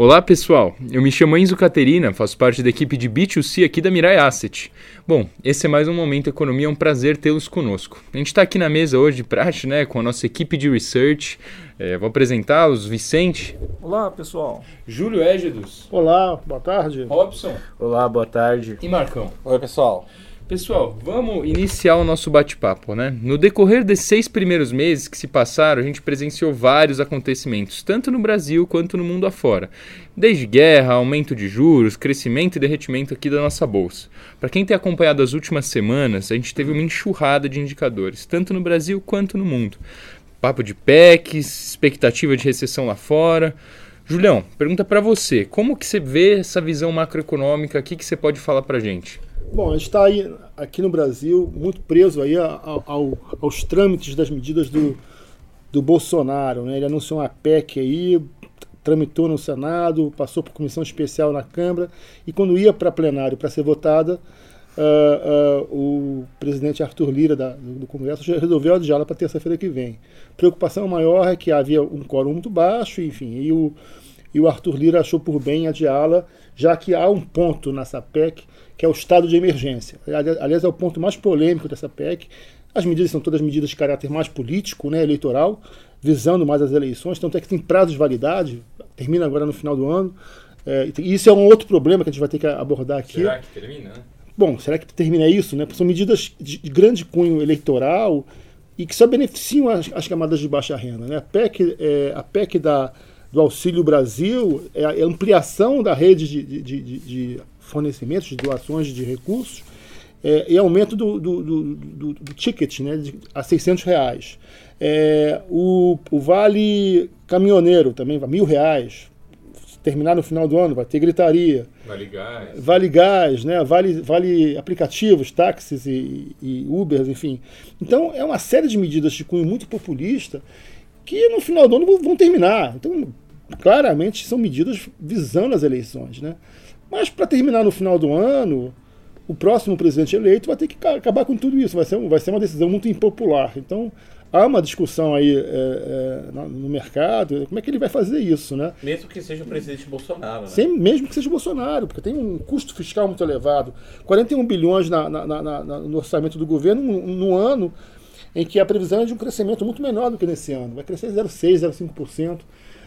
Olá pessoal, eu me chamo Enzo Caterina, faço parte da equipe de B2C aqui da Mirai Asset. Bom, esse é mais um Momento Economia, é um prazer tê-los conosco. A gente está aqui na mesa hoje de praxe, né, com a nossa equipe de research. É, vou apresentá-los, Vicente. Olá pessoal. Júlio Égidos. Olá, boa tarde. Robson. Olá, boa tarde. E Marcão. Oi pessoal. Pessoal, vamos iniciar o nosso bate-papo, né? No decorrer desses seis primeiros meses que se passaram, a gente presenciou vários acontecimentos, tanto no Brasil quanto no mundo afora. Desde guerra, aumento de juros, crescimento e derretimento aqui da nossa bolsa. Para quem tem acompanhado as últimas semanas, a gente teve uma enxurrada de indicadores, tanto no Brasil quanto no mundo. Papo de PECs, expectativa de recessão lá fora. Julião, pergunta para você, como que você vê essa visão macroeconômica? O que, que você pode falar para gente? Bom, a gente está aí aqui no Brasil muito preso aí ao, ao, aos trâmites das medidas do, do Bolsonaro. Né? Ele anunciou uma PEC aí, tramitou no Senado, passou por comissão especial na Câmara e quando ia para plenário para ser votada, uh, uh, o presidente Arthur Lira da, do, Congresso resolveu adiá-la para terça-feira que vem. Preocupação maior é que havia um quórum muito baixo, enfim, e o, e o Arthur Lira achou por bem adiá-la, já que há um ponto nessa PEC que é o estado de emergência. Aliás, é o ponto mais polêmico dessa PEC. As medidas são todas medidas de caráter mais político, né, eleitoral, visando mais as eleições, tanto é que tem prazo de validade, termina agora no final do ano. É, e isso é um outro problema que a gente vai ter que abordar aqui. Será que termina? Bom, será que termina isso? Né? São medidas de grande cunho eleitoral e que só beneficiam as, as camadas de baixa renda. Né? A PEC, é, a PEC da, do Auxílio Brasil é a ampliação da rede de, de, de, de fornecimentos, de doações de recursos, é, e aumento do, do, do, do, ticket né, de, a 600 reais. É, o, o vale caminhoneiro também vai mil reais. Terminar no final do ano, vai ter gritaria. Vale gás. Vale gás, né? vale, vale aplicativos, táxis e, e Ubers, enfim. Então, é uma série de medidas de cunho muito populista que no final do ano vão terminar. Então, claramente, são medidas visando as eleições. Né? Mas para terminar no final do ano, o próximo presidente eleito vai ter que acabar com tudo isso. Vai ser, vai ser uma decisão muito impopular. Então, há uma discussão aí é, é, no mercado, como é que ele vai fazer isso, né? Mesmo que seja o presidente Bolsonaro, né? Sim, mesmo que seja o Bolsonaro, porque tem um custo fiscal muito elevado. 41 bilhões na, na, na, no orçamento do governo no, no, ano em que a previsão é de um crescimento muito menor do que nesse ano. Vai crescer 0,6%, 0,5%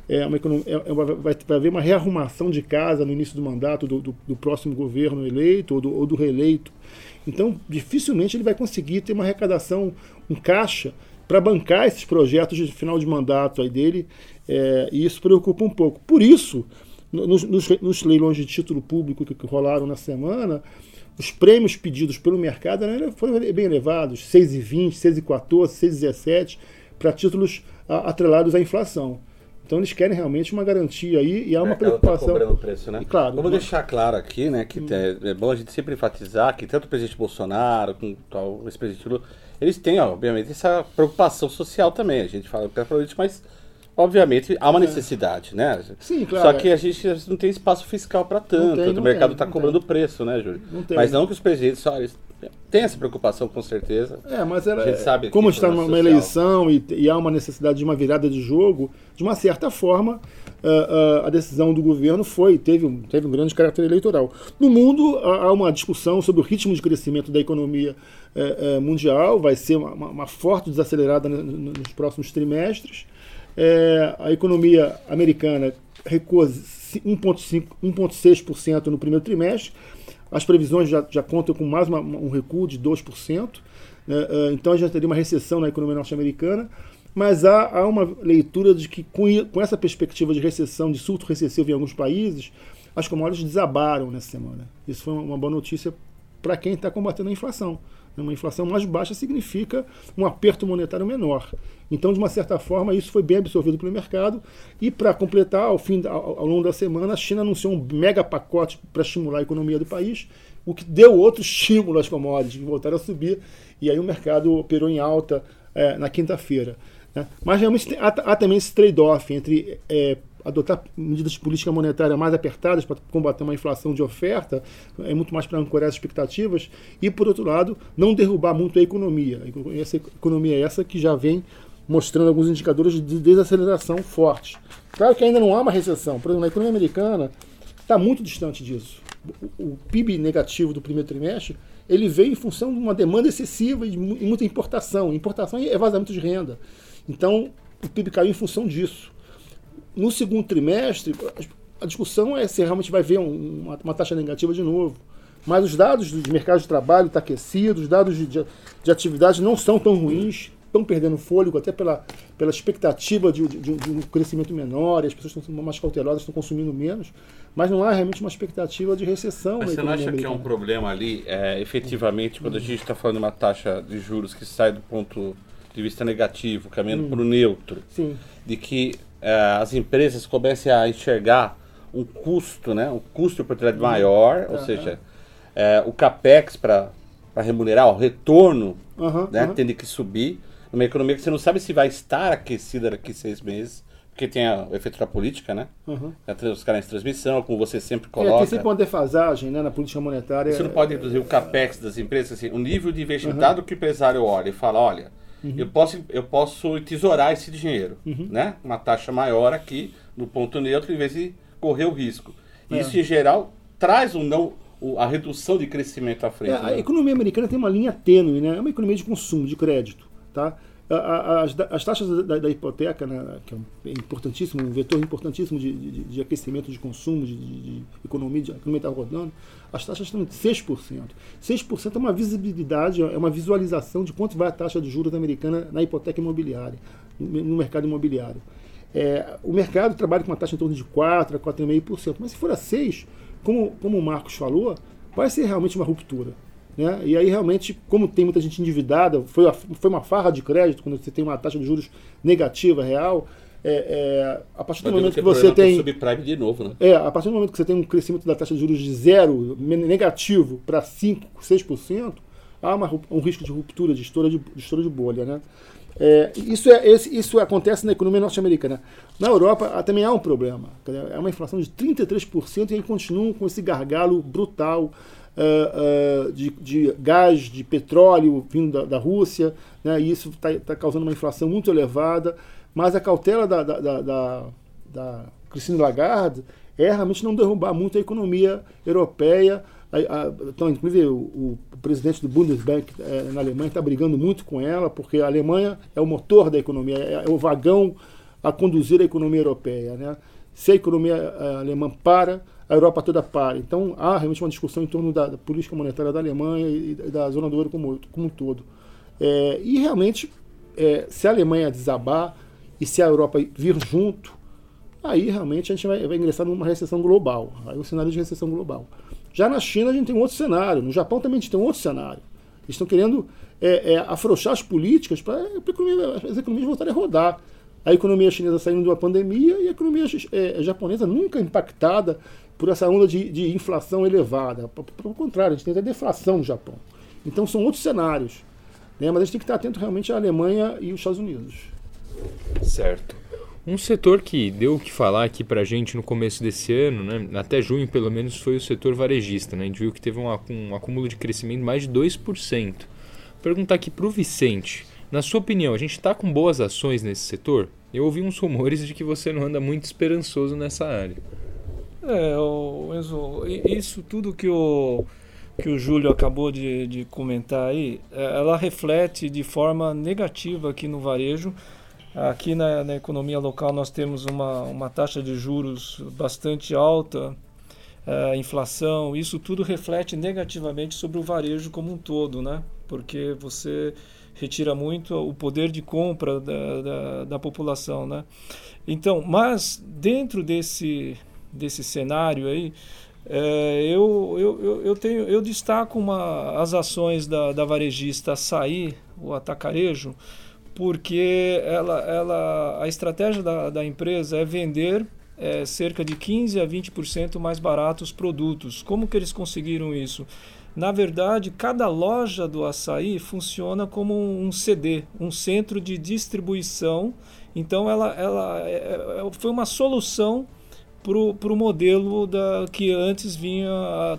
é uma é, é vai, vai haver uma rearrumação de casa no início do mandato do, do, do próximo governo eleito ou do, ou do, reeleito. Então, dificilmente ele vai conseguir ter uma arrecadação, um caixa, para bancar esses projetos de final de mandato aí dele, é, e isso preocupa um pouco. Por isso, nos, nos, nos leilões de título público que, que, rolaram na semana, os prêmios pedidos pelo mercado né, foram bem elevados, 6,20, 6,14, 6,17, para títulos atrelados à inflação. Então eles querem realmente uma garantia aí e há uma preocupação. Tá cobrando preço, né? E, claro. Vamos deixar claro aqui, né, que hum. é, é, bom a gente sempre enfatizar que tanto o presidente Bolsonaro como o ex-presidente Lula, eles têm, obviamente, essa preocupação social também. A gente fala que é político, mas obviamente há uma é. necessidade, né? Sim, claro. Só que a gente não tem espaço fiscal para tanto. Tem, o mercado está cobrando tem. preço, né, Júlio? Não tem. Mas não que os presidentes, olha, tem essa preocupação com certeza. É, mas ela, a gente sabe como está numa eleição e, e, há uma necessidade de uma virada de jogo, de uma certa forma, uh, uh, a decisão do governo foi, teve um, teve um grande caráter eleitoral. No mundo, há uma discussão sobre o ritmo de crescimento da economia uh, mundial, vai ser uma, uma forte desacelerada nos próximos trimestres. É, a economia americana recuou 1,6% no primeiro trimestre, as previsões já, já contam com mais uma, um recuo de 2%. Né? É, então a gente teria uma recessão na economia norte-americana. Mas há, há, uma leitura de que, com, com, essa perspectiva de recessão, de surto recessivo em alguns países, as commodities desabaram nessa semana. Isso foi uma boa notícia para quem está combatendo a inflação. Uma inflação mais baixa significa um aperto monetário menor. Então, de uma certa forma, isso foi bem absorvido pelo mercado. E, para completar, ao, fim, ao, longo da semana, a China anunciou um mega pacote para estimular a economia do país, o que deu outro estímulo às commodities, que voltaram a subir. E aí o mercado operou em alta é, na quinta-feira. Né? Mas realmente há, há também esse trade-off entre é, adotar medidas de política monetária mais apertadas para combater uma inflação de oferta, é muito mais para ancorar as expectativas, e, por outro lado, não derrubar muito a economia. Essa economia é essa que já vem mostrando alguns indicadores de desaceleração fortes. Claro que ainda não há uma recessão. Por exemplo, na economia americana está muito distante disso. O, o PIB negativo do primeiro trimestre ele veio em função de uma demanda excessiva e muita importação. Importação é vazamento de renda. Então, o PIB caiu em função disso. No segundo trimestre, a discussão é se realmente vai ver uma, uma taxa negativa de novo. Mas os dados de mercado de trabalho estão tá aquecidos, os dados de, de, de atividade não são tão ruins, estão perdendo fôlego até pela, pela expectativa de, de, de, um crescimento menor, as pessoas estão mais cautelosas, estão consumindo menos, mas não há realmente uma expectativa de recessão. Mas você não acha americana. que é um problema ali, é, efetivamente, quando a gente está falando de uma taxa de juros que sai do ponto de vista negativo, caminhando hum. para o neutro, Sim. de que é, as empresas comecem a enxergar um custo, né, um custo de oportunidade hum. maior, ou seja, é, o capex para remunerar, o retorno, uhum, né, uhum. tendo que subir, numa economia que você não sabe se vai estar aquecida daqui seis meses, porque tem a, o efeito da política, né? Uhum. Os canais de transmissão, como você sempre coloca. É, tem sempre uma defasagem né, na política monetária. Você não pode reduzir o capex das empresas, assim, o nível de investimento, uhum. dado que o empresário olha e fala, olha, uhum. eu, posso, eu posso tesourar esse dinheiro, uhum. né? Uma taxa maior aqui, no ponto neutro, em vez de correr o risco. É. Isso, em geral, traz um não, a redução de crescimento à frente. É, né? A economia americana tem uma linha tênue, né? É uma economia de consumo, de crédito, tá? As, as taxas da, da, hipoteca, né, que é importantíssimo, um vetor importantíssimo de, de, de aquecimento de consumo, de, de economia, de, economia está rodando, as taxas estão em 6%. 6% é uma visibilidade, é uma visualização de quanto vai a taxa de juros americana na hipoteca imobiliária, no mercado imobiliário. É, o mercado trabalha com uma taxa em torno de 4% a 4,5%, mas se for a 6%, como, como o Marcos falou, vai ser realmente uma ruptura. Né? E aí, realmente, como tem muita gente endividada, foi, foi uma farra de crédito, quando você tem uma taxa de juros negativa, real, é, é, a partir do Mas momento que você tem. subprime de novo, né? É, a partir do momento que você tem um crescimento da taxa de juros de zero, negativo, para 5%, 6%, há uma, um risco de ruptura, de estouro de, de, estouro de bolha. Né? É, isso, é, esse, isso acontece na economia norte-americana. Na Europa também há um problema. É uma inflação de 33% e aí continuam com esse gargalo brutal uh, uh, de, de, gás, de petróleo vindo da, da Rússia, né, e isso está tá causando uma inflação muito elevada, mas a cautela da, da, da, da, Christine Lagarde é realmente não derrubar muito a economia europeia. então, inclusive, o, o, presidente do Bundesbank é, na Alemanha está brigando muito com ela, porque a Alemanha é o motor da economia, é, é o vagão a conduzir a economia europeia. Né? Se a economia eh, alemã para, a Europa toda para. Então há realmente uma discussão em torno da, da política monetária da Alemanha e da zona do euro como, como um todo. É, e realmente, é, se a Alemanha desabar e se a Europa vir junto, aí realmente a gente vai, vai ingressar numa recessão global. Aí o cenário de recessão global. Já na China a gente tem um outro cenário, no Japão também a gente tem um outro cenário. Eles estão querendo é, é, afrouxar as políticas para as economias voltarem a rodar. A economia chinesa saindo de uma pandemia e a economia é, japonesa nunca impactada por essa onda de, de inflação elevada. Pelo contrário, a gente tem até deflação no Japão. Então são outros cenários. Né? Mas a gente tem que estar atento realmente à Alemanha e os Estados Unidos. Certo. Um setor que deu o que falar aqui para a gente no começo desse ano, né, até junho pelo menos, foi o setor varejista. Né? A gente viu que teve um, um acúmulo de crescimento de mais de 2%. Perguntar aqui para o Vicente, na sua opinião, a gente está com boas ações nesse setor? Eu ouvi uns rumores de que você não anda muito esperançoso nessa área. É, o Enzo, isso tudo que o, que o Júlio acabou de, de comentar aí, é, ela reflete de forma negativa aqui no varejo. Aqui na, na economia local nós temos uma, uma taxa de juros bastante alta, é, inflação, isso tudo reflete negativamente sobre o varejo como um todo, né? Porque você retira muito o poder de compra da, da, da população, né? Então, mas dentro desse desse cenário aí, é, eu, eu, eu, tenho, eu destaco uma, as ações da, da varejista Açaí, o atacarejo, porque ela, ela, a estratégia da, da empresa é vender é, cerca de 15 a 20% mais baratos produtos. Como que eles conseguiram isso? Na verdade, cada loja do açaí funciona como um CD, um centro de distribuição. Então, ela, ela é, é foi uma solução para o modelo da, que antes vinha,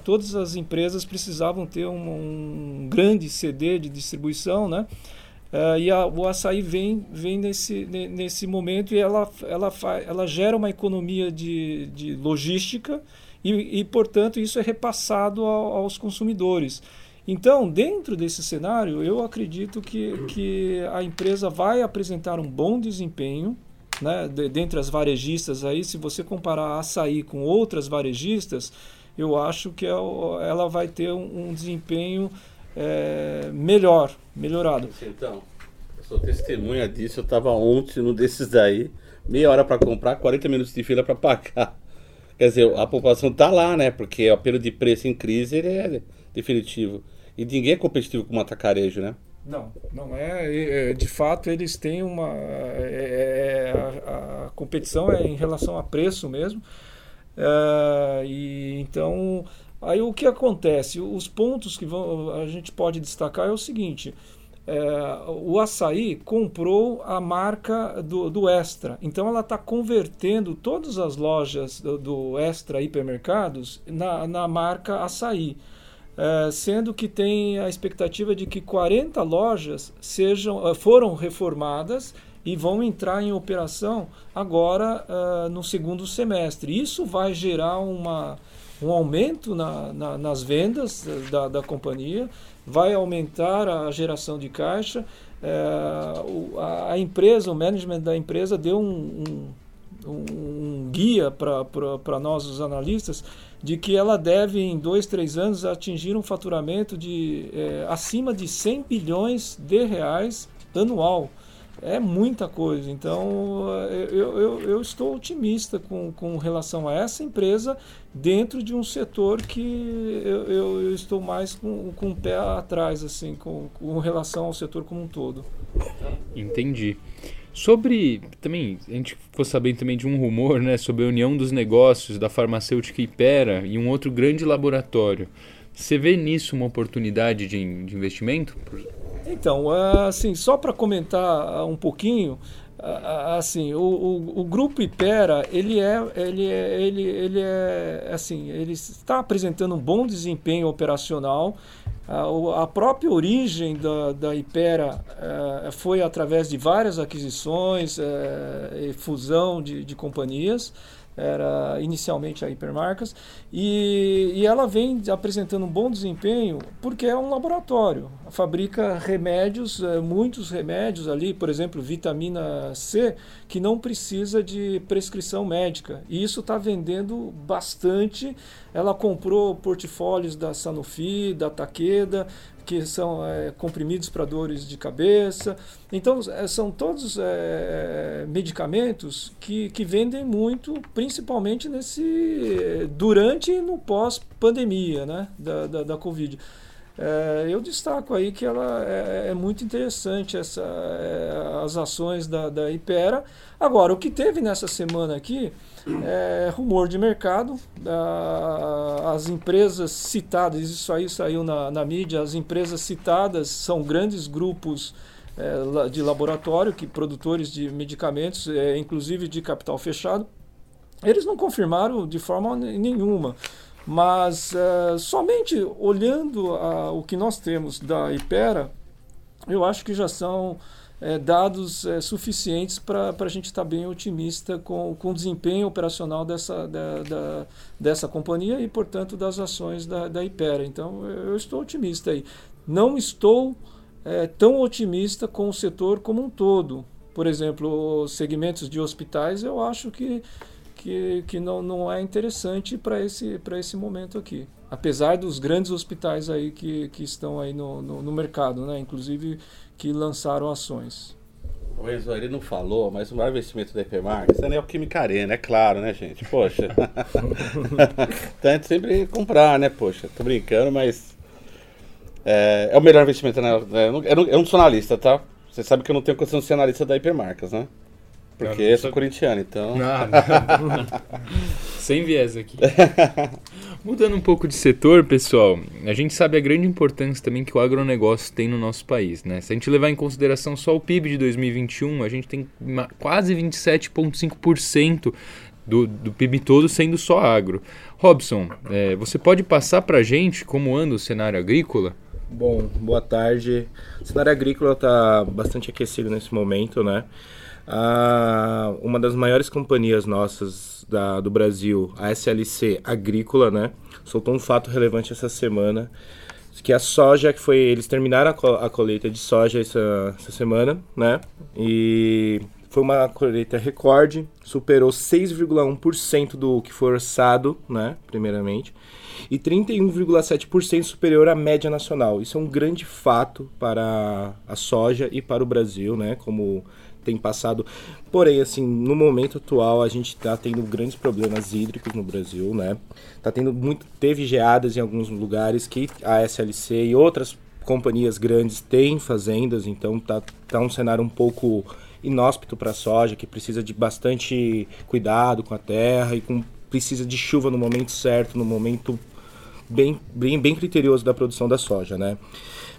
todas as empresas precisavam ter um, um, grande CD de distribuição, né? Uh, e a, o açaí vem, vem nesse, nesse momento e ela, ela, ela gera uma economia de, de logística e, e, portanto, isso é repassado ao, aos consumidores. Então, dentro desse cenário, eu acredito que, que a empresa vai apresentar um bom desempenho, né, de, dentre as varejistas aí, se você comparar a açaí com outras varejistas, eu acho que é ela vai ter um, um desempenho é, melhor, melhorado. Então, eu sou testemunha disso. Eu estava ontem num desses daí, meia hora para comprar, 40 minutos de fila para pagar. Quer dizer, a população está lá, né? Porque o apelo de preço em crise ele é definitivo. E ninguém é competitivo com o atacarejo, né? Não, não é. De fato, eles têm uma. É, é, a, a, competição é em relação a preço mesmo. É, e então Aí o que acontece? Os pontos que vão, a gente pode destacar é o seguinte: é, o açaí comprou a marca do, do Extra, então ela está convertendo todas as lojas do, do Extra hipermercados na, na marca açaí. É, sendo que tem a expectativa de que 40 lojas sejam, é, foram reformadas e vão entrar em operação agora uh, no segundo semestre. Isso vai gerar uma, um aumento na, na, nas vendas da, da companhia, vai aumentar a geração de caixa. O, a, a, empresa, o management da empresa deu um, um, um guia para nós, os analistas, de que ela deve, em dois, três anos, atingir um faturamento de é, acima de 100 bilhões de reais anual é muita coisa. Então, eu, eu, eu, estou otimista com, com relação a essa empresa dentro de um setor que eu, eu, eu estou mais com, com o pé atrás, assim, com, com relação ao setor como um todo. Entendi. Sobre, também, a gente ficou sabendo também de um rumor, né, sobre a união dos negócios da farmacêutica Ipera e um outro grande laboratório. Você vê nisso uma oportunidade de, de investimento? Então, assim, só para comentar um pouquinho, assim, o, o, o, grupo Ipera, ele é, ele é, ele, ele é, assim, ele está apresentando um bom desempenho operacional. A, própria origem da, da Ipera é, foi através de várias aquisições é, e fusão de, de companhias era inicialmente a Hipermarcas, e, e ela vem apresentando um bom desempenho porque é um laboratório. Fabrica remédios, eh, muitos remédios ali, por exemplo, vitamina C, que não precisa de prescrição médica. E isso está vendendo bastante. Ela comprou portfólios da Sanofi, da Takeda, que são é, comprimidos para dores de cabeça. Então, é, são todos é, medicamentos que, que vendem muito, principalmente nesse durante e no pós-pandemia né, da, da, da Covid. É, eu destaco aí que ela é, é muito interessante essa, é, as ações da, da Ipera. Agora, o que teve nessa semana aqui é rumor de mercado. as empresas citadas, isso aí saiu na, na mídia, as empresas citadas são grandes grupos é, de laboratório, que produtores de medicamentos, é, inclusive de capital fechado. Eles não confirmaram de forma nenhuma. Mas uh, somente olhando o que nós temos da Ipera, eu acho que já são é, dados é, suficientes para a gente estar tá bem otimista com, com o desempenho operacional dessa, da, da, dessa companhia e, portanto, das ações da, da Ipera. Então, eu estou otimista aí. Não estou é, tão otimista com o setor como um todo. Por exemplo, segmentos de hospitais, eu acho que que, que não, não é interessante para esse, esse momento aqui. Apesar dos grandes hospitais aí que, que estão aí no, no, no mercado, né? inclusive que lançaram ações. O Enzo, ele não falou, mas o maior investimento da Hipermarket é a Neoquímica Arena, é claro, né, gente? Poxa. então a gente sempre comprar, né? Poxa, tô brincando, mas. É, é o melhor investimento, né? Eu não, eu não sou analista, tá? Você sabe que eu não tenho condição de ser analista da Hipermarcas, né? Porque eu sou corintiano, então. Não, não. Sem viés aqui. Mudando um pouco de setor, pessoal, a gente sabe a grande importância também que o agronegócio tem no nosso país. Né? Se a gente levar em consideração só o PIB de 2021, a gente tem uma, quase 27,5% do, do PIB todo sendo só agro. Robson, é, você pode passar para a gente como anda o cenário agrícola? Bom, boa tarde. O cenário agrícola está bastante aquecido nesse momento, né? Ah, uma das maiores companhias nossas da, do Brasil, a SLC Agrícola, né? Soltou um fato relevante essa semana, que a soja, que foi... Eles terminaram a, co a colheita de soja essa, essa semana, né? E foi uma colheita recorde, superou 6,1% do que foi orçado, né? Primeiramente e 31,7% superior à média nacional. Isso é um grande fato para a soja e para o Brasil, né? Como tem passado. Porém, assim, no momento atual a gente está tendo grandes problemas hídricos no Brasil, né? Tá tendo muito, teve geadas em alguns lugares que a SLC e outras companhias grandes têm fazendas, então tá, tá um cenário um pouco inóspito para soja, que precisa de bastante cuidado com a terra e com precisa de chuva no momento certo, no momento bem, bem, bem criterioso da produção da soja, né?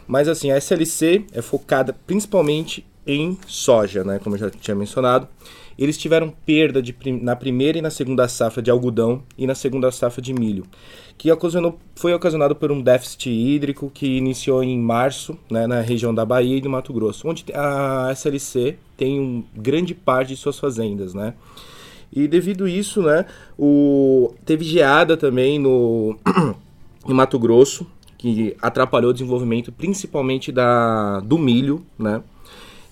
Mas assim, a SLC é focada principalmente em soja, né? Como eu já tinha mencionado. Eles tiveram perda de, na primeira e na segunda safra de algodão e na segunda safra de milho, que ocasionou, foi ocasionado por um déficit hídrico que iniciou em março, né, na região da Bahia e do Mato Grosso, onde a SLC tem um grande parte de suas fazendas, né? E devido isso, né, o, teve geada também no em Mato Grosso, que atrapalhou o desenvolvimento principalmente da, do milho, né?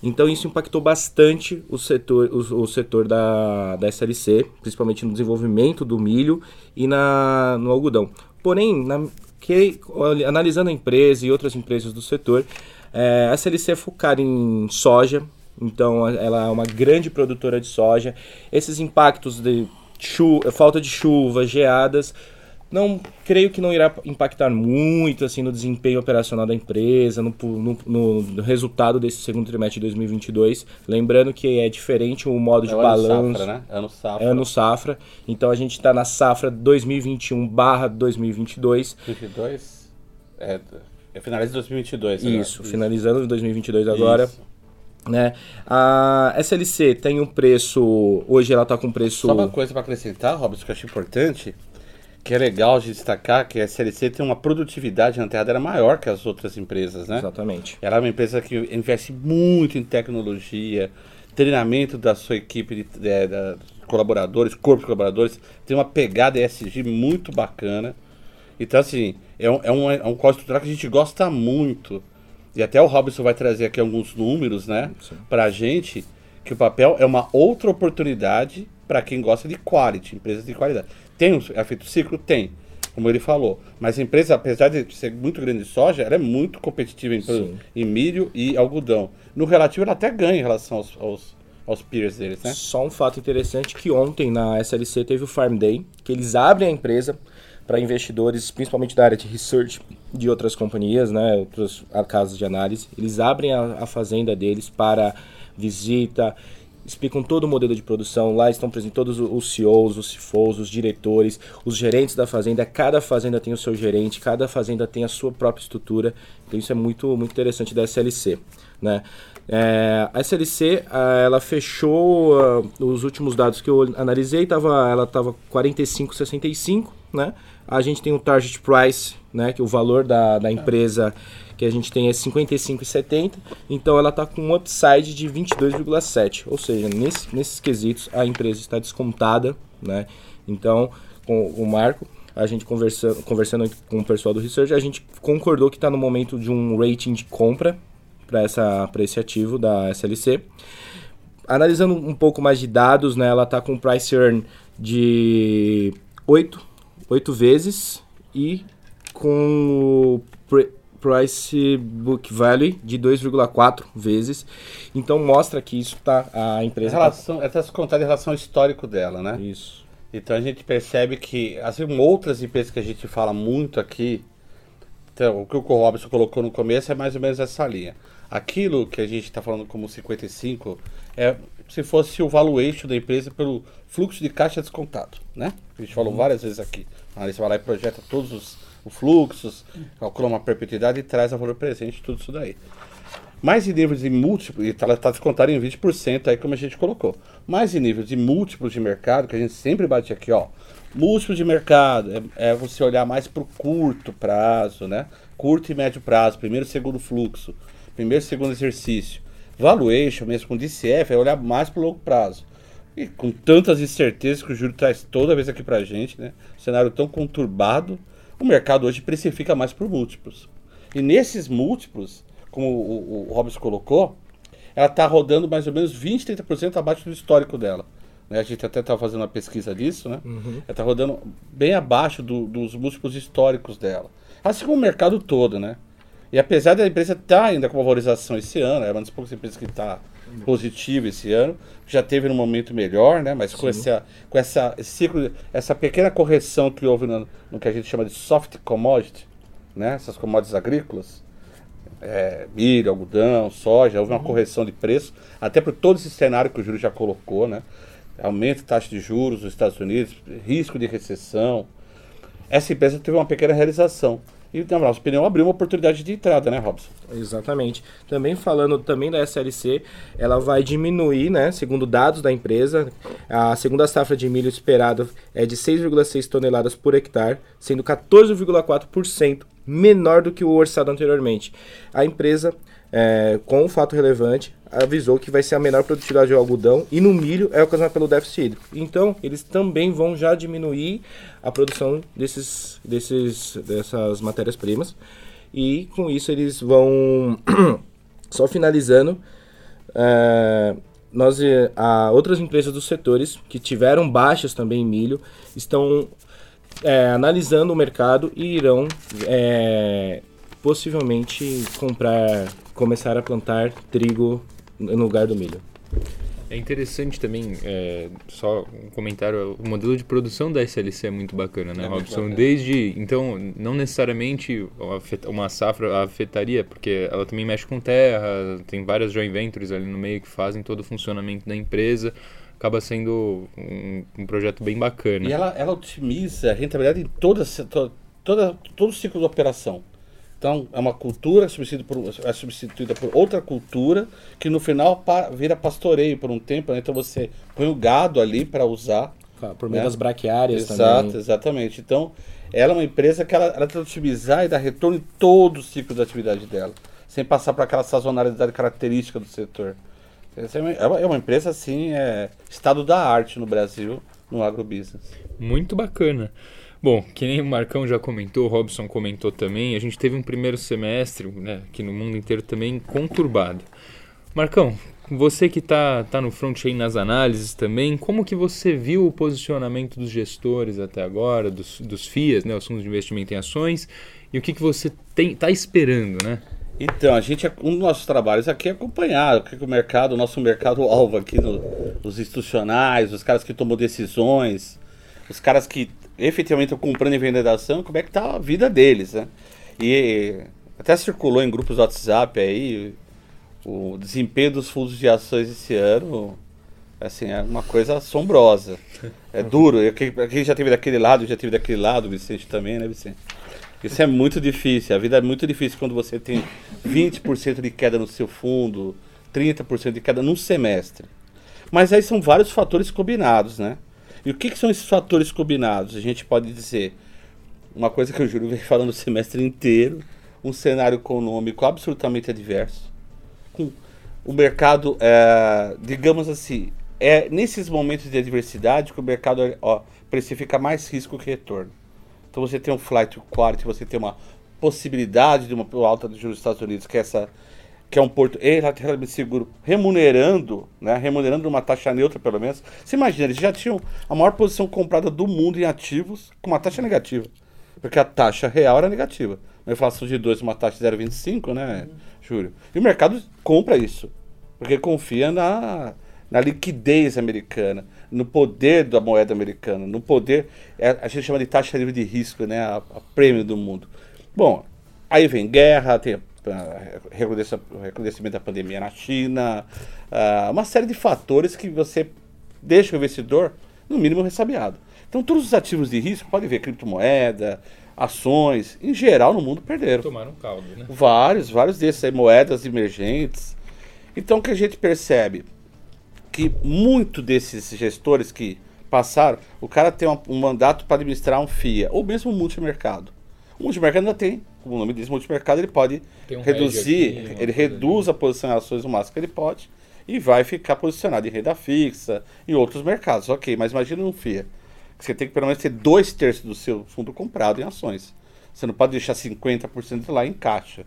Então isso impactou bastante o setor, o, o, setor da, da SLC, principalmente no desenvolvimento do milho e na, no algodão. Porém, na, que, analisando a empresa e outras empresas do setor, é, a SLC é focada em soja, então ela é uma grande produtora de soja. Esses impactos de chuva, falta de chuva, geadas, não creio que não irá impactar muito assim no desempenho operacional da empresa, no, no, no resultado desse segundo trimestre de 2022. Lembrando que é diferente o modo é de balanço. Safra, né? Ano safra. Ano safra. Então a gente está na safra 2021/2022. 2022? É, é finaliza 2022. Isso, né? finalizando em 2022 agora. Isso. Né? A SLC tem um preço. Hoje ela está com preço. Só uma coisa para acrescentar, Robson, que eu acho importante que é legal de destacar que a SLC tem uma produtividade na terra maior que as outras empresas, né? Exatamente. Ela é uma empresa que investe muito em tecnologia, treinamento da sua equipe de, de, de colaboradores, corpo de colaboradores, tem uma pegada ESG muito bacana. Então, assim, é um, é um, é um código estrutural que a gente gosta muito. E até o Robson vai trazer aqui alguns números, né, para a gente, que o papel é uma outra oportunidade para quem gosta de quality, empresas de qualidade. Tem um efeito ciclo? Tem, como ele falou. Mas a empresa, apesar de ser muito grande de soja, ela é muito competitiva em, em milho e algodão. No relativo, ela até ganha em relação aos, aos, aos peers deles, né? Só um fato interessante que ontem na SLC teve o Farm Day, que eles abrem a empresa para investidores, principalmente da área de research de outras companhias, né, outras casas de análise. Eles abrem a, a fazenda deles para visita, explicam todo o modelo de produção. Lá estão presentes todos os CEOs, os CFOs, os diretores, os gerentes da fazenda. Cada fazenda tem o seu gerente, cada fazenda tem a sua própria estrutura. Então isso é muito, muito interessante da SLC. Né? É, a SLC ela fechou uh, os últimos dados que eu analisei, tava, ela estava 45,65. Né? A gente tem o target price, né, que é o valor da, da empresa que a gente tem é 55,70, então ela está com um upside de 22,7, ou seja, nesse, nesses quesitos a empresa está descontada, né? Então, com o Marco, a gente conversando, conversando com o pessoal do research, a gente concordou que está no momento de um rating de compra para esse ativo da SLC. Analisando um pouco mais de dados, né, ela está com price earn de 8, 8 vezes e com o price book value de 2,4 vezes. Então mostra que isso tá a empresa a relação, tá... está contando em relação ao histórico dela, né? Isso. Então a gente percebe que assim outras empresas que a gente fala muito aqui, então, o que o Robson colocou no começo é mais ou menos essa linha. Aquilo que a gente está falando como 55 é se fosse o valuation da empresa pelo fluxo de caixa descontado, né? A gente falou uhum. várias vezes aqui. Aí você vai lá e projeta todos os o fluxos, calcula uma perpetuidade e traz a valor presente, tudo isso daí. Mais em níveis de múltiplos, e está tá descontado em 20% aí como a gente colocou. Mais em níveis de múltiplos de mercado, que a gente sempre bate aqui, ó. Múltiplo de mercado é, é você olhar mais para o curto prazo, né? Curto e médio prazo, primeiro segundo fluxo, primeiro segundo exercício. Valuation, mesmo com DCF, é olhar mais para o longo prazo. E com tantas incertezas que o juro traz toda vez aqui para a gente, né? cenário tão conturbado, o mercado hoje precifica mais por múltiplos. E nesses múltiplos, como o, o, Robson colocou, ela está rodando mais ou menos 20, 30% abaixo do histórico dela. Né? A gente até estava fazendo uma pesquisa disso, né? Uhum. Ela está rodando bem abaixo do, dos múltiplos históricos dela. Assim como o mercado todo, né? E apesar da empresa estar tá ainda com uma valorização esse ano, é uma das poucas empresas que está positiva esse ano, já teve um momento melhor, né? Mas com, essa, com essa ciclo, essa pequena correção que houve no, no, que a gente chama de soft commodity, né? Essas commodities agrícolas, é, milho, algodão, soja, houve uma uhum. correção de preço, até por todo esse cenário que o Júlio já colocou, né? Aumento de taxa de juros nos Estados Unidos, risco de recessão. Essa empresa teve uma pequena realização. E, na nossa opinião, abriu uma oportunidade de entrada, né, Robson? Exatamente. Também falando também da SLC, ela vai diminuir, né, segundo dados da empresa, a segunda safra de milho esperada é de 6,6 toneladas por hectare, sendo 14,4% menor do que o orçado anteriormente. A empresa, é, com um fato relevante, avisou que vai ser a menor produtividade de algodão e no milho é ocasionada pelo déficit hídrico. Então, eles também vão já diminuir a produção desses, desses, dessas matérias-primas e com isso eles vão, só finalizando, é, nós, a, outras empresas dos setores que tiveram baixas também em milho estão é, analisando o mercado e irão é, possivelmente comprar, começar a plantar trigo no lugar do milho. É interessante também, é, só um comentário, o modelo de produção da SLC é muito bacana, né, é Robson? Bacana. Desde, então, não necessariamente uma safra afetaria, porque ela também mexe com terra, tem várias joint ventures ali no meio que fazem todo o funcionamento da empresa, acaba sendo um, um projeto bem bacana. E ela, ela otimiza a rentabilidade em toda, toda, todo o ciclo de operação. Então, é uma cultura substituída por, é substituída por outra cultura que no final pa, vira pastoreio por um tempo. Né? Então, você põe o gado ali para usar. Por meio né? das braquiárias Exato, também. Exatamente. Então, ela é uma empresa que ela, ela tenta otimizar e dar retorno em todo o ciclo da atividade dela, sem passar para aquela sazonalidade característica do setor. É uma, é uma empresa, assim, é estado da arte no Brasil, no agrobusiness. Muito bacana. Bom, que nem o Marcão já comentou, o Robson comentou também, a gente teve um primeiro semestre, né, aqui no mundo inteiro também, conturbado. Marcão, você que está tá no front aí nas análises também, como que você viu o posicionamento dos gestores até agora, dos, dos FIAs, né, os fundos de investimento em ações, e o que, que você está esperando, né? Então, a gente, um dos nossos trabalhos aqui é acompanhar o que, o mercado, o nosso mercado-alvo aqui, no, os institucionais, os caras que tomam decisões, os caras que efetivamente comprando e vendendo ação, como é que tá a vida deles, né? E até circulou em grupos do WhatsApp aí o desempenho dos fundos de ações esse ano, assim, é uma coisa assombrosa. É duro. Aqui já teve daquele lado, já teve daquele lado, Vicente também, né, Vicente? Isso é muito difícil. A vida é muito difícil quando você tem 20% de queda no seu fundo, 30% de queda num semestre. Mas aí são vários fatores combinados, né? E o que, que, são esses fatores combinados? A gente pode dizer uma coisa que o Júlio vem falando o semestre inteiro, um cenário econômico absolutamente adverso, com o mercado, é, digamos assim, é nesses momentos de adversidade que o mercado ó, precifica mais risco que retorno. Então você tem um flight quality, você tem uma possibilidade de uma alta de juros dos Estados Unidos, que é essa que é um porto relativamente seguro, remunerando, né, remunerando uma taxa neutra pelo menos. Você imagina, eles já tinham a maior posição comprada do mundo em ativos com uma taxa negativa, porque a taxa real era negativa. Uma inflação de 2, uma taxa de 0,25, né, uhum. Júlio? E o mercado compra isso, porque confia na, na liquidez americana, no poder da moeda americana, no poder, é, a gente chama de taxa livre de risco, né, a, a prêmio do mundo. Bom, aí vem guerra, tem recrudescimento da pandemia na China, uh, uma série de fatores que você deixa o investidor, no mínimo, ressabiado. Então, todos os ativos de risco, pode ver criptomoeda, ações, em geral no mundo perderam. Tomaram caldo, né? Vários, vários desses aí, moedas emergentes. Então, o que a gente percebe? Que muito desses gestores que passaram, o cara tem uma- um mandato para administrar um FIA, ou mesmo um multimercado. O multimercado ainda tem, como o nome diz, multimercado, ele pode um reduzir, aqui, ele reduz a posição em ações o máximo que ele pode e vai ficar posicionado em renda fixa, em outros mercados. Ok, mas imagina um FIA, que você tem que pelo menos ter dois terços do seu fundo comprado em ações. Você não pode deixar 50% lá em caixa.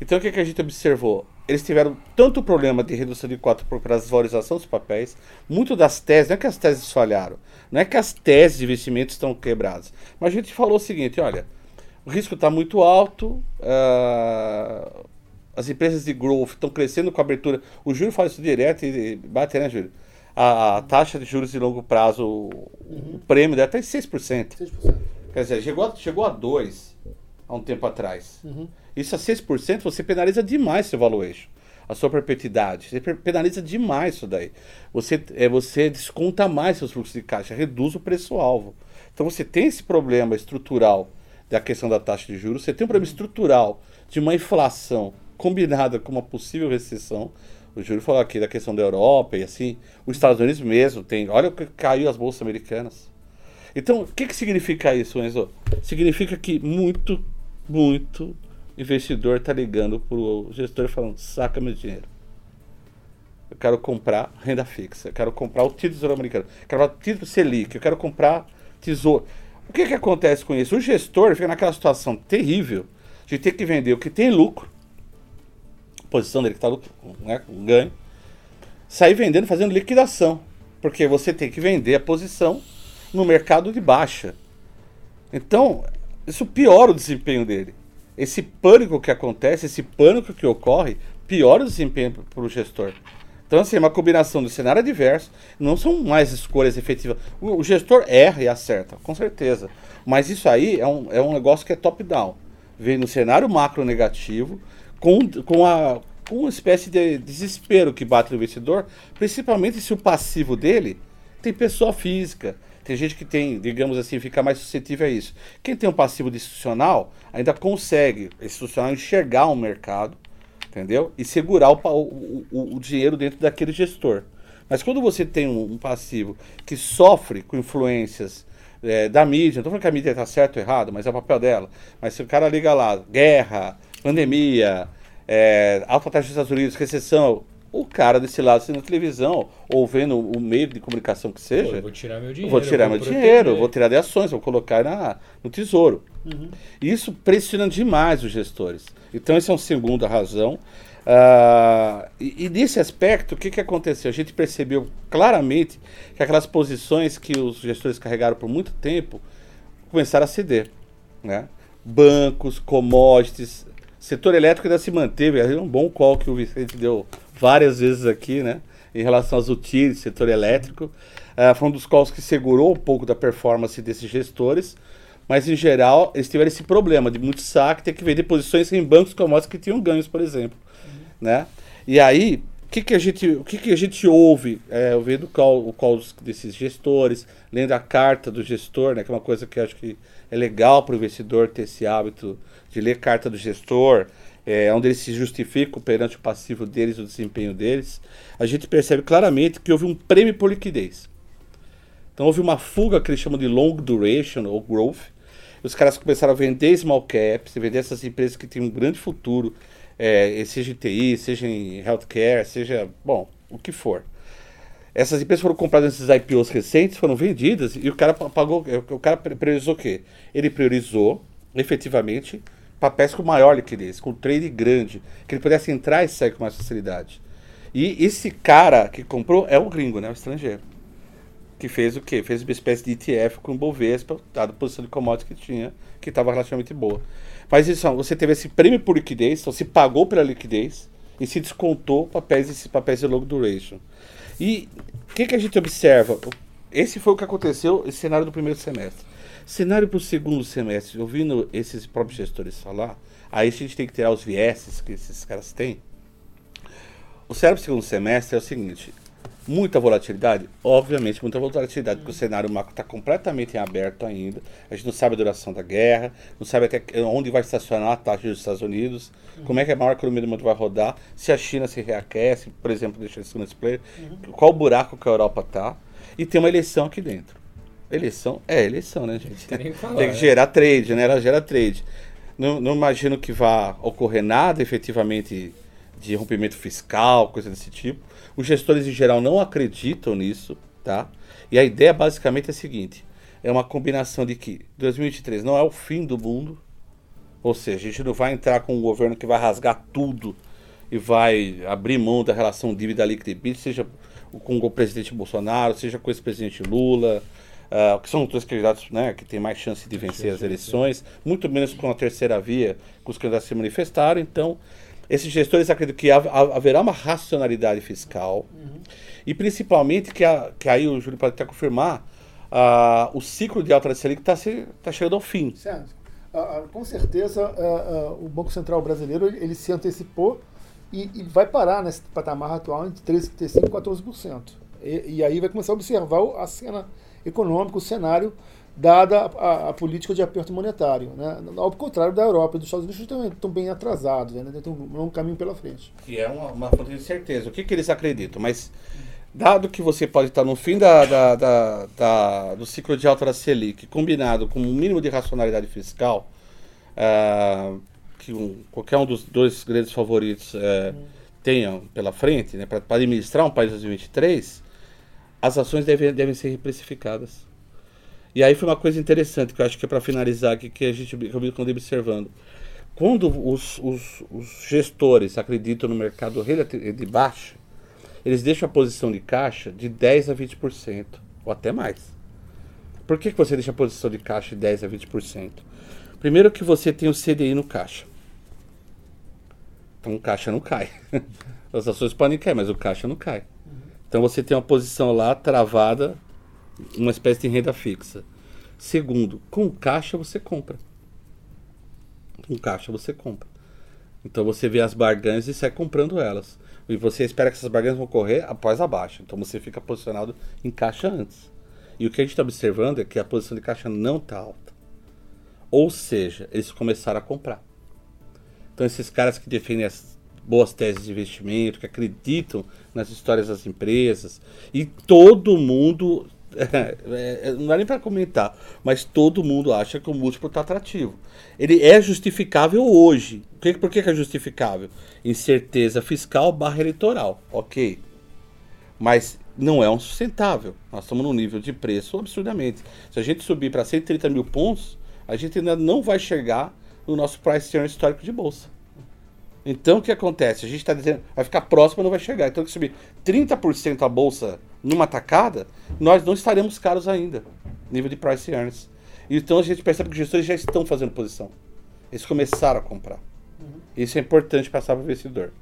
Então o que, que a gente observou? Eles tiveram tanto problema de redução de cota por causa da valorização dos papéis, muito das teses, não é que as teses falharam, não é que as teses de investimento estão quebradas, mas a gente falou o seguinte, olha, o risco está muito alto, ah, as empresas de growth estão crescendo com a abertura, o Júlio fala isso direto e bate, né, Júlio? A, a taxa de juros de longo prazo, o, o prêmio dela está em 6%. 6%. Quer dizer, chegou a, chegou a 2 há um tempo atrás. Isso a 6% você penaliza demais seu valuation. A sua perpetuidade. Você penaliza demais isso daí. Você, é, você desconta mais seus fluxos de caixa, reduz o preço-alvo. Então você tem esse problema estrutural da questão da taxa de juros, você tem um problema estrutural de uma inflação combinada com uma possível recessão. O Júlio falou aqui da questão da Europa e assim, os Estados Unidos mesmo tem. Olha o que caiu as bolsas americanas. Então, o que, que significa isso, Enzo? Significa que muito, muito investidor está ligando para o gestor falando: saca meu dinheiro. Eu quero comprar renda fixa, eu quero comprar o tesouro americano, eu quero comprar o título Selic, eu quero comprar tesouro. O que, que acontece com isso? O gestor fica naquela situação terrível de ter que vender o que tem lucro, posição dele que está né, com ganho, sair vendendo, fazendo liquidação. Porque você tem que vender a posição no mercado de baixa. Então, isso piora o desempenho dele. Esse pânico que acontece, esse pânico que ocorre, piora o desempenho para o gestor. Então, assim, é uma combinação do cenário adverso, não são mais escolhas efetivas. O, o gestor erra e acerta, com certeza. Mas isso aí é um, é um negócio que é top-down. Vem no cenário macro negativo, com, com, a, com uma espécie de desespero que bate no investidor, principalmente se o passivo dele tem pessoa física. Tem gente que tem, digamos assim, fica mais suscetível a isso. Quem tem um passivo de institucional ainda consegue, institucional, enxergar um mercado, entendeu? E segurar o, o, o, o dinheiro dentro daquele gestor. Mas quando você tem um, um passivo que sofre com influências é, da mídia, não estou falando que a mídia está certo ou errado, mas é o papel dela. Mas se o cara liga lá, guerra, pandemia, é, alta taxa dos Estados Unidos, recessão, o cara desse lado, sendo na televisão, ou vendo o meio de comunicação que Pô, seja, eu vou tirar meu eu dinheiro. vou tirar meu proteger. dinheiro, vou tirar de ações, vou colocar na, no tesouro. E Isso pressiona demais os gestores. Então, essa é uma segunda razão. Ah, e, e nesse aspecto, o que, que aconteceu? A gente percebeu claramente que aquelas posições que os gestores carregaram por muito tempo começaram a ceder. Né? Bancos, commodities, setor elétrico ainda se manteve. É um bom call que o Vicente deu várias vezes aqui, né? Em relação às utilities, setor elétrico. Ah, foi um dos calls que segurou um pouco da performance desses gestores. Mas, em geral, eles tiveram esse problema de muito saque, ter que vender posições em bancos commodities que tinham ganhos, por exemplo. Né? E aí, o que, que, a, gente, o que, que a gente ouve? É, eu vendo call, o call desses gestores, lendo a carta do gestor, né, que é uma coisa que eu acho que é legal para o investidor ter esse hábito de ler carta do gestor, é, onde eles se justificam perante o passivo deles, o desempenho deles. A gente percebe claramente que houve um prêmio por liquidez. Então houve uma fuga que eles chamam de long duration ou growth. Os caras começaram a vender small caps, vender essas empresas que têm um grande futuro, é, seja em TI, seja em healthcare, seja, bom, o que for. Essas empresas foram compradas nesses IPOs recentes, foram vendidas e o cara pa- pagou. O cara pri- priorizou o quê? Ele priorizou, efetivamente, papéis com maior liquidez, com trade grande, que ele pudesse entrar e sair com mais facilidade. E esse cara que comprou é o gringo, né? O estrangeiro que fez o quê? Fez uma espécie de ETF com o Bovespa, dada a posição de commodity que tinha, que estava relativamente boa. Mas isso, você teve esse prêmio por liquidez, então se pagou pela liquidez e se descontou papéis, papéis de long duration. E o que, que a gente observa? Esse foi o que aconteceu, esse cenário do primeiro semestre. Cenário para o segundo semestre, ouvindo esses próprios gestores falar, aí a gente tem que tirar os vieses que esses caras têm. O cenário para o segundo semestre é o seguinte: Muita volatilidade? Obviamente, muita volatilidade, porque o cenário macro está completamente em aberto ainda. A gente não sabe a duração da guerra, não sabe até onde vai estacionar a taxa dos Estados Unidos, uhum. como é que a maior economia do mundo vai rodar, se a China se reaquece, por exemplo, deixa esse segundo player, uhum. qual o buraco que a Europa está, e tem uma eleição aqui dentro. Eleição é eleição, né, gente? Tem, falar, tem que é. gerar trade, né? Ela gera trade. Não, não imagino que vá ocorrer nada efetivamente de rompimento fiscal, coisa desse tipo os gestores em geral não acreditam nisso, tá? E a ideia basicamente é a seguinte: é uma combinação de que 2023 não é o fim do mundo, ou seja, a gente não vai entrar com um governo que vai rasgar tudo e vai abrir mão da relação dívida líquida seja com o presidente Bolsonaro, seja com esse presidente Lula, uh, que são os dois candidatos né, que têm mais chance de vencer as eleições, muito menos com a terceira via, que os candidatos se manifestaram. Então, esses gestores acreditam que haverá uma racionalidade fiscal uhum. e principalmente que, a, que aí o Júlio pode até confirmar, uh, o ciclo de alta Selic está tá chegando ao fim. Certo. Uh, com certeza uh, o Banco Central brasileiro ele se antecipou e, e, vai parar nesse patamar atual entre 13,35% e 14%. E, e aí vai começar a observar a cena econômica, o cenário dada a, a, política de aperto monetário. Né? Ao contrário da Europa e dos Estados Unidos, estão, estão bem atrasados, né? tem um longo caminho pela frente. E é uma, uma fonte de certeza. O que, que eles acreditam? Mas, dado que você pode estar no fim da, da, da, da do ciclo de alta da Selic, combinado com um mínimo de racionalidade fiscal, uh, que um, qualquer um dos dois grandes favoritos uh, tenham pela frente, né, para administrar um país 2023, as ações devem, devem ser reprecificadas. E aí foi uma coisa interessante, que eu acho que é para finalizar aqui, que a gente acabou observando. Quando os, os, os, gestores acreditam no mercado de baixo, eles deixam a posição de caixa de 10% a 20%, ou até mais. Por que, que você deixa a posição de caixa de 10% a 20%? Primeiro que você tem o CDI no caixa. Então o caixa não cai. As ações podem cair, mas o caixa não cai. Então você tem uma posição lá travada uma espécie de renda fixa. Segundo, com caixa você compra. Com caixa você compra. Então você vê as barganhas e sai comprando elas. E você espera que essas barganhas vão correr após a baixa. Então você fica posicionado em caixa antes. E o que a gente está observando é que a posição de caixa não está alta. Ou seja, eles começaram a comprar. Então esses caras que defendem as boas teses de investimento, que acreditam nas histórias das empresas, e todo mundo não dá nem para comentar, mas todo mundo acha que o múltiplo está atrativo. Ele é justificável hoje. Por que, que é justificável? Incerteza fiscal barra eleitoral, ok. Mas não é um sustentável. Nós estamos num nível de preço absurdamente. Se a gente subir para 130 mil pontos, a gente ainda não vai chegar no nosso price earning histórico de bolsa. Então o que acontece? A gente está dizendo, vai ficar próximo, não vai chegar. Então, que subir 30% a bolsa numa tacada, nós não estaremos caros ainda, nível de price earnings. Então a gente percebe que os gestores já estão fazendo posição. Eles começaram a comprar. Uhum. Isso é importante passar para o investidor.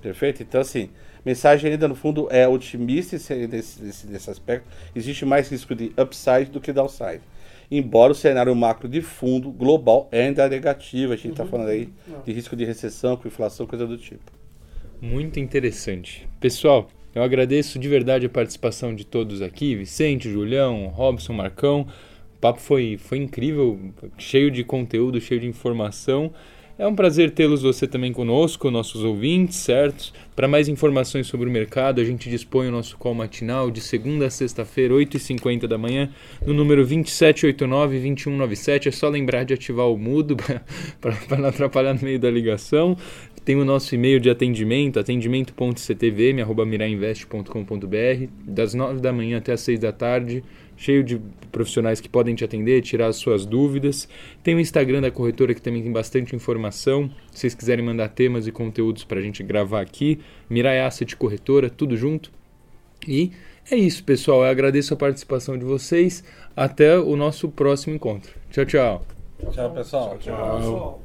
Perfeito? Então, assim, mensagem ainda no fundo é otimista nesse, nesse, nesse aspecto. Existe mais risco de upside do que downside. Embora o cenário macro de fundo global ainda é negativo, a gente está uhum. falando aí de risco de recessão, com inflação, coisa do tipo. Muito interessante. Pessoal, eu agradeço de verdade a participação de todos aqui, Vicente, Julião, Robson, Marcão. O papo foi, foi incrível, cheio de conteúdo, cheio de informação. É um prazer tê-los você também conosco, nossos ouvintes, certo? Para mais informações sobre o mercado, a gente dispõe o nosso call matinal de segunda a sexta-feira, 8h50 da manhã, no número 2789-2197. É só lembrar de ativar o mudo para não atrapalhar no meio da ligação. Tem o nosso e-mail de atendimento, atendimento.ctvm.mirainvest.com.br, das 9 da manhã até as 6 da tarde, cheio de profissionais que podem te atender, tirar as suas dúvidas. Tem o Instagram da corretora que também tem bastante informação. Se vocês quiserem mandar temas e conteúdos para a gente gravar aqui, Mirai Asset Corretora, tudo junto. E é isso, pessoal. Eu agradeço a participação de vocês. Até o nosso próximo encontro. Tchau, tchau. Tchau, pessoal. Tchau, tchau.